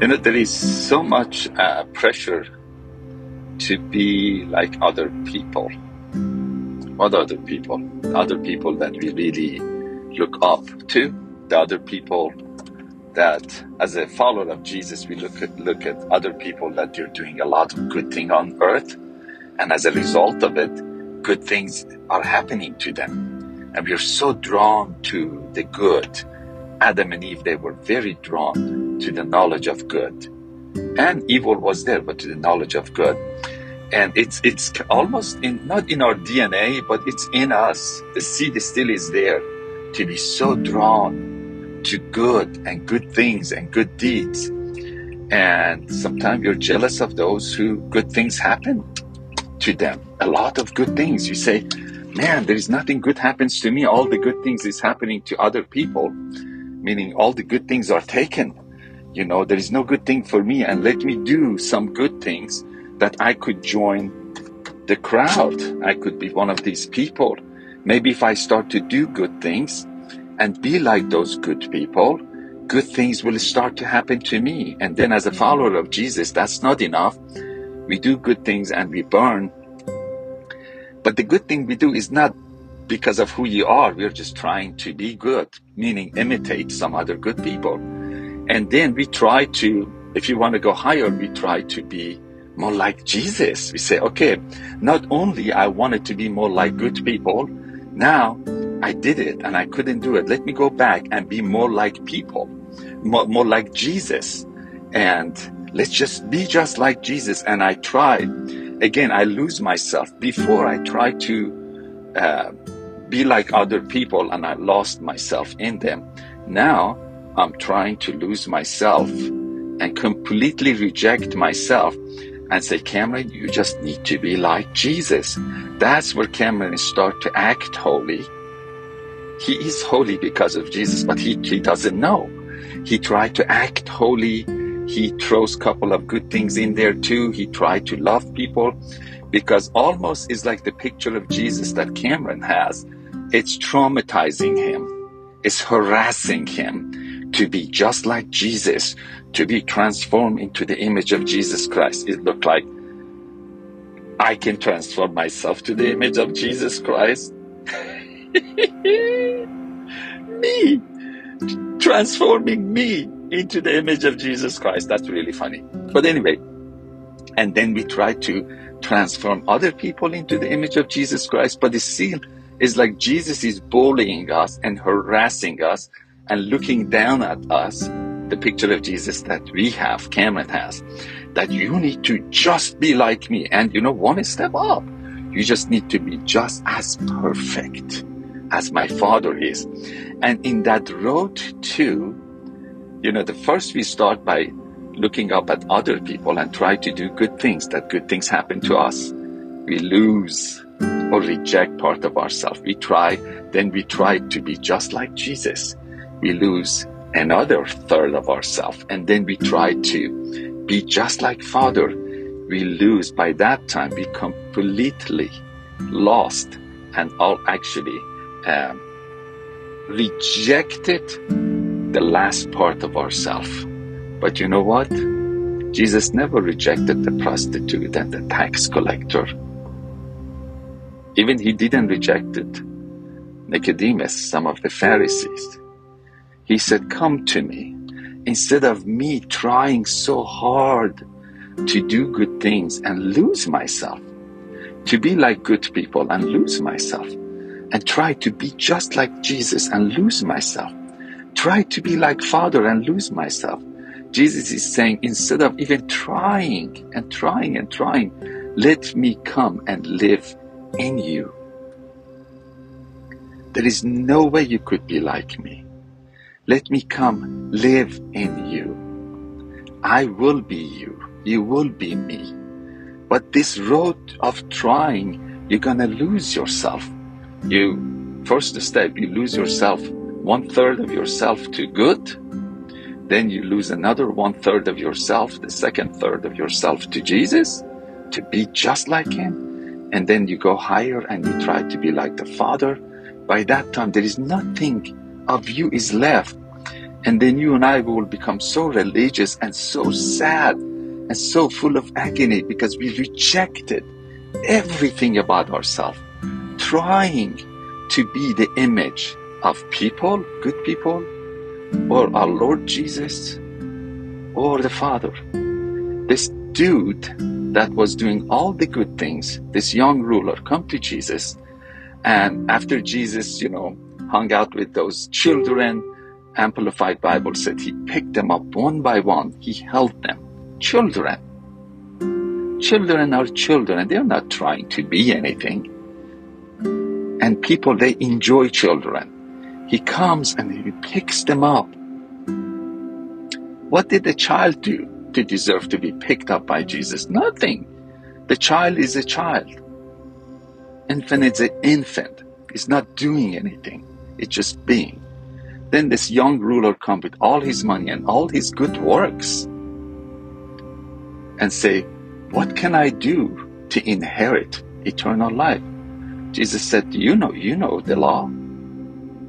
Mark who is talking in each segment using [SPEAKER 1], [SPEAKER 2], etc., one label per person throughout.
[SPEAKER 1] You know, there is so much uh, pressure to be like other people. What other people? Other people that we really look up to, the other people that, as a follower of Jesus, we look at look at other people that they're doing a lot of good thing on earth, and as a result of it, good things are happening to them, and we're so drawn to the good. Adam and Eve, they were very drawn to the knowledge of good, and evil was there, but to the knowledge of good. And it's it's almost in not in our DNA, but it's in us. The seed still is there to be so drawn to good and good things and good deeds. And sometimes you're jealous of those who good things happen to them. A lot of good things. You say, man, there is nothing good happens to me. All the good things is happening to other people, meaning all the good things are taken. You know, there is no good thing for me and let me do some good things that I could join the crowd. I could be one of these people. Maybe if I start to do good things and be like those good people, good things will start to happen to me. And then as a follower of Jesus, that's not enough. We do good things and we burn. But the good thing we do is not because of who you are. We're just trying to be good, meaning imitate some other good people. And then we try to, if you want to go higher, we try to be more like Jesus. We say, okay, not only I wanted to be more like good people, now I did it and I couldn't do it. Let me go back and be more like people, more, more like Jesus. And let's just be just like Jesus. And I try. Again, I lose myself. Before I try to uh, be like other people and I lost myself in them. Now I'm trying to lose myself and completely reject myself and say, Cameron, you just need to be like Jesus. That's where Cameron start to act holy. He is holy because of Jesus, but he, he doesn't know. He tried to act holy. He throws couple of good things in there too. He tried to love people because almost is like the picture of Jesus that Cameron has. It's traumatizing him. It's harassing him to be just like Jesus, to be transformed into the image of Jesus Christ. It looked like I can transform myself to the image of Jesus Christ. me transforming me into the image of Jesus Christ. That's really funny. But anyway, and then we try to transform other people into the image of Jesus Christ. But the scene is like Jesus is bullying us and harassing us and looking down at us the picture of Jesus that we have, Cameron has, that you need to just be like me. And you know, one step up. You just need to be just as perfect as my father is. And in that road to, you know, the first we start by looking up at other people and try to do good things, that good things happen to us. We lose or reject part of ourselves. We try, then we try to be just like Jesus. We lose another third of ourselves and then we try to be just like father. We lose by that time we completely lost and all actually um, rejected the last part of ourselves but you know what? Jesus never rejected the prostitute and the tax collector. Even he didn't reject it. Nicodemus some of the pharisees he said, Come to me. Instead of me trying so hard to do good things and lose myself, to be like good people and lose myself, and try to be just like Jesus and lose myself, try to be like Father and lose myself. Jesus is saying, instead of even trying and trying and trying, let me come and live in you. There is no way you could be like me. Let me come live in you. I will be you. You will be me. But this road of trying, you're gonna lose yourself. You, first step, you lose yourself, one third of yourself to good. Then you lose another one third of yourself, the second third of yourself to Jesus, to be just like Him. And then you go higher and you try to be like the Father. By that time, there is nothing of you is left And then you and I will become so religious and so sad and so full of agony because we rejected everything about ourselves, trying to be the image of people, good people, or our Lord Jesus, or the Father. This dude that was doing all the good things, this young ruler, come to Jesus, and after Jesus, you know, hung out with those children, Amplified Bible said he picked them up one by one. He held them. Children. Children are children. They're not trying to be anything. And people, they enjoy children. He comes and he picks them up. What did the child do to deserve to be picked up by Jesus? Nothing. The child is a child. Infant is an infant. He's not doing anything. It's just being. Then this young ruler come with all his money and all his good works and say, what can I do to inherit eternal life? Jesus said, you know, you know the law.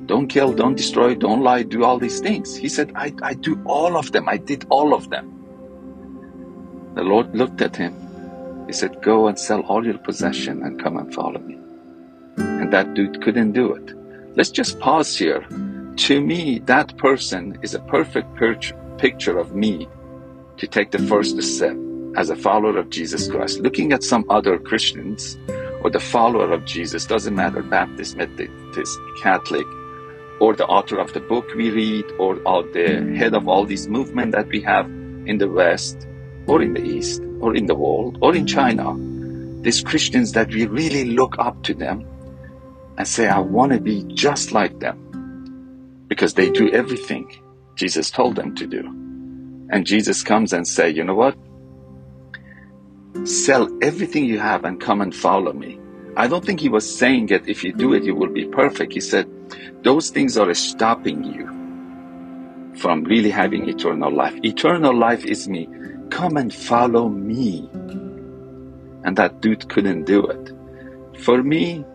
[SPEAKER 1] Don't kill, don't destroy, don't lie, do all these things. He said, I, I do all of them. I did all of them. The Lord looked at him. He said, go and sell all your possession and come and follow me. And that dude couldn't do it. Let's just pause here to me, that person is a perfect picture of me to take the first step as a follower of Jesus Christ. Looking at some other Christians or the follower of Jesus, doesn't matter, Baptist, Methodist, Catholic, or the author of the book we read, or, the head of all these movements that we have in the West, or in the East, or in the world, or in China. These Christians that we really look up to them and say, I want to be just like them because they do everything Jesus told them to do. And Jesus comes and say, you know what? Sell everything you have and come and follow me. I don't think he was saying that if you do it, you will be perfect. He said, those things are stopping you from really having eternal life. Eternal life is me. Come and follow me. And that dude couldn't do it. For me,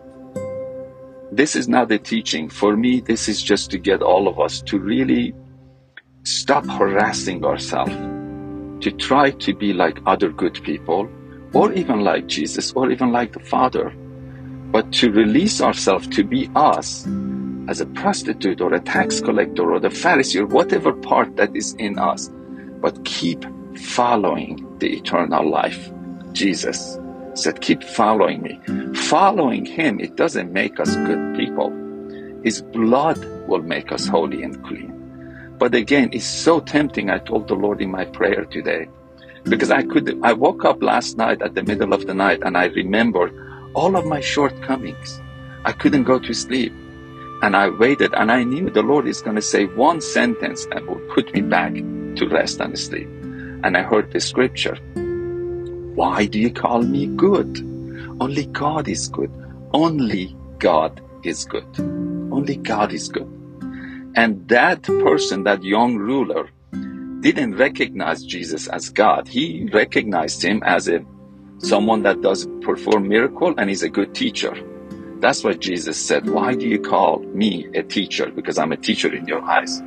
[SPEAKER 1] this is not a teaching. For me, this is just to get all of us to really stop harassing ourselves, to try to be like other good people, or even like Jesus, or even like the Father, but to release ourselves to be us as a prostitute or a tax collector or the Pharisee or whatever part that is in us, but keep following the eternal life, Jesus said, Keep following me. Following him, it doesn't make us good people. His blood will make us holy and clean. But again, it's so tempting. I told the Lord in my prayer today, because I could, I woke up last night at the middle of the night and I remembered all of my shortcomings. I couldn't go to sleep. And I waited and I knew the Lord is going to say one sentence that will put me back to rest and sleep. And I heard the scripture why do you call me good? Only God is good. Only God is good. Only God is good. And that person, that young ruler, didn't recognize Jesus as God. He recognized him as a someone that does perform miracle and is a good teacher. That's what Jesus said. Why do you call me a teacher? Because I'm a teacher in your eyes.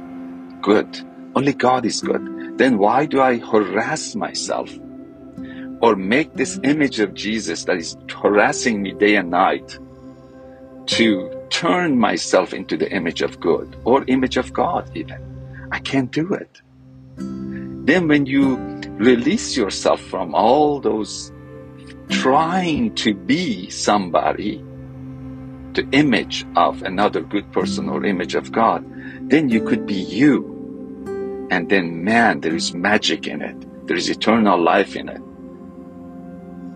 [SPEAKER 1] Good. Only God is good. Then why do I harass myself or make this image of Jesus that is harassing me day and night to turn myself into the image of good or image of God even. I can't do it. Then when you release yourself from all those trying to be somebody, the image of another good person or image of God, then you could be you. And then man, there is magic in it. There is eternal life in it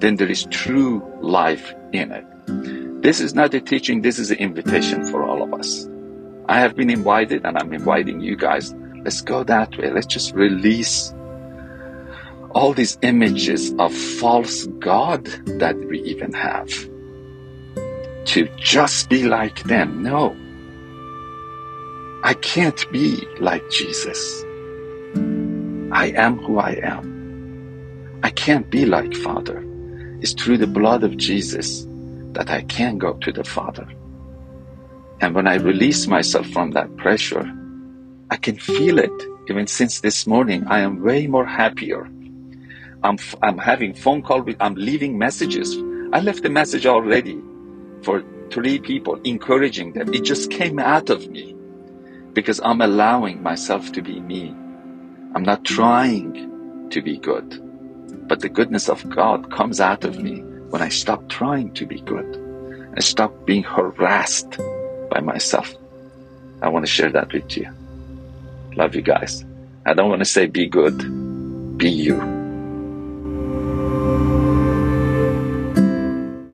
[SPEAKER 1] then there is true life in it. This is not a teaching, this is an invitation for all of us. I have been invited and I'm inviting you guys. Let's go that way. Let's just release all these images of false God that we even have to just be like them. No. I can't be like Jesus. I am who I am. I can't be like Father. It's through the blood of Jesus that I can go to the Father. And when I release myself from that pressure, I can feel it. Even since this morning, I am way more happier. I'm, I'm having phone call with, I'm leaving messages. I left a message already for three people, encouraging them. It just came out of me because I'm allowing myself to be me. I'm not trying to be good, but the goodness of God comes out of me when I stop trying to be good. I stop being harassed by myself. I want to share that with you. Love you guys. I don't want to say be good, be you.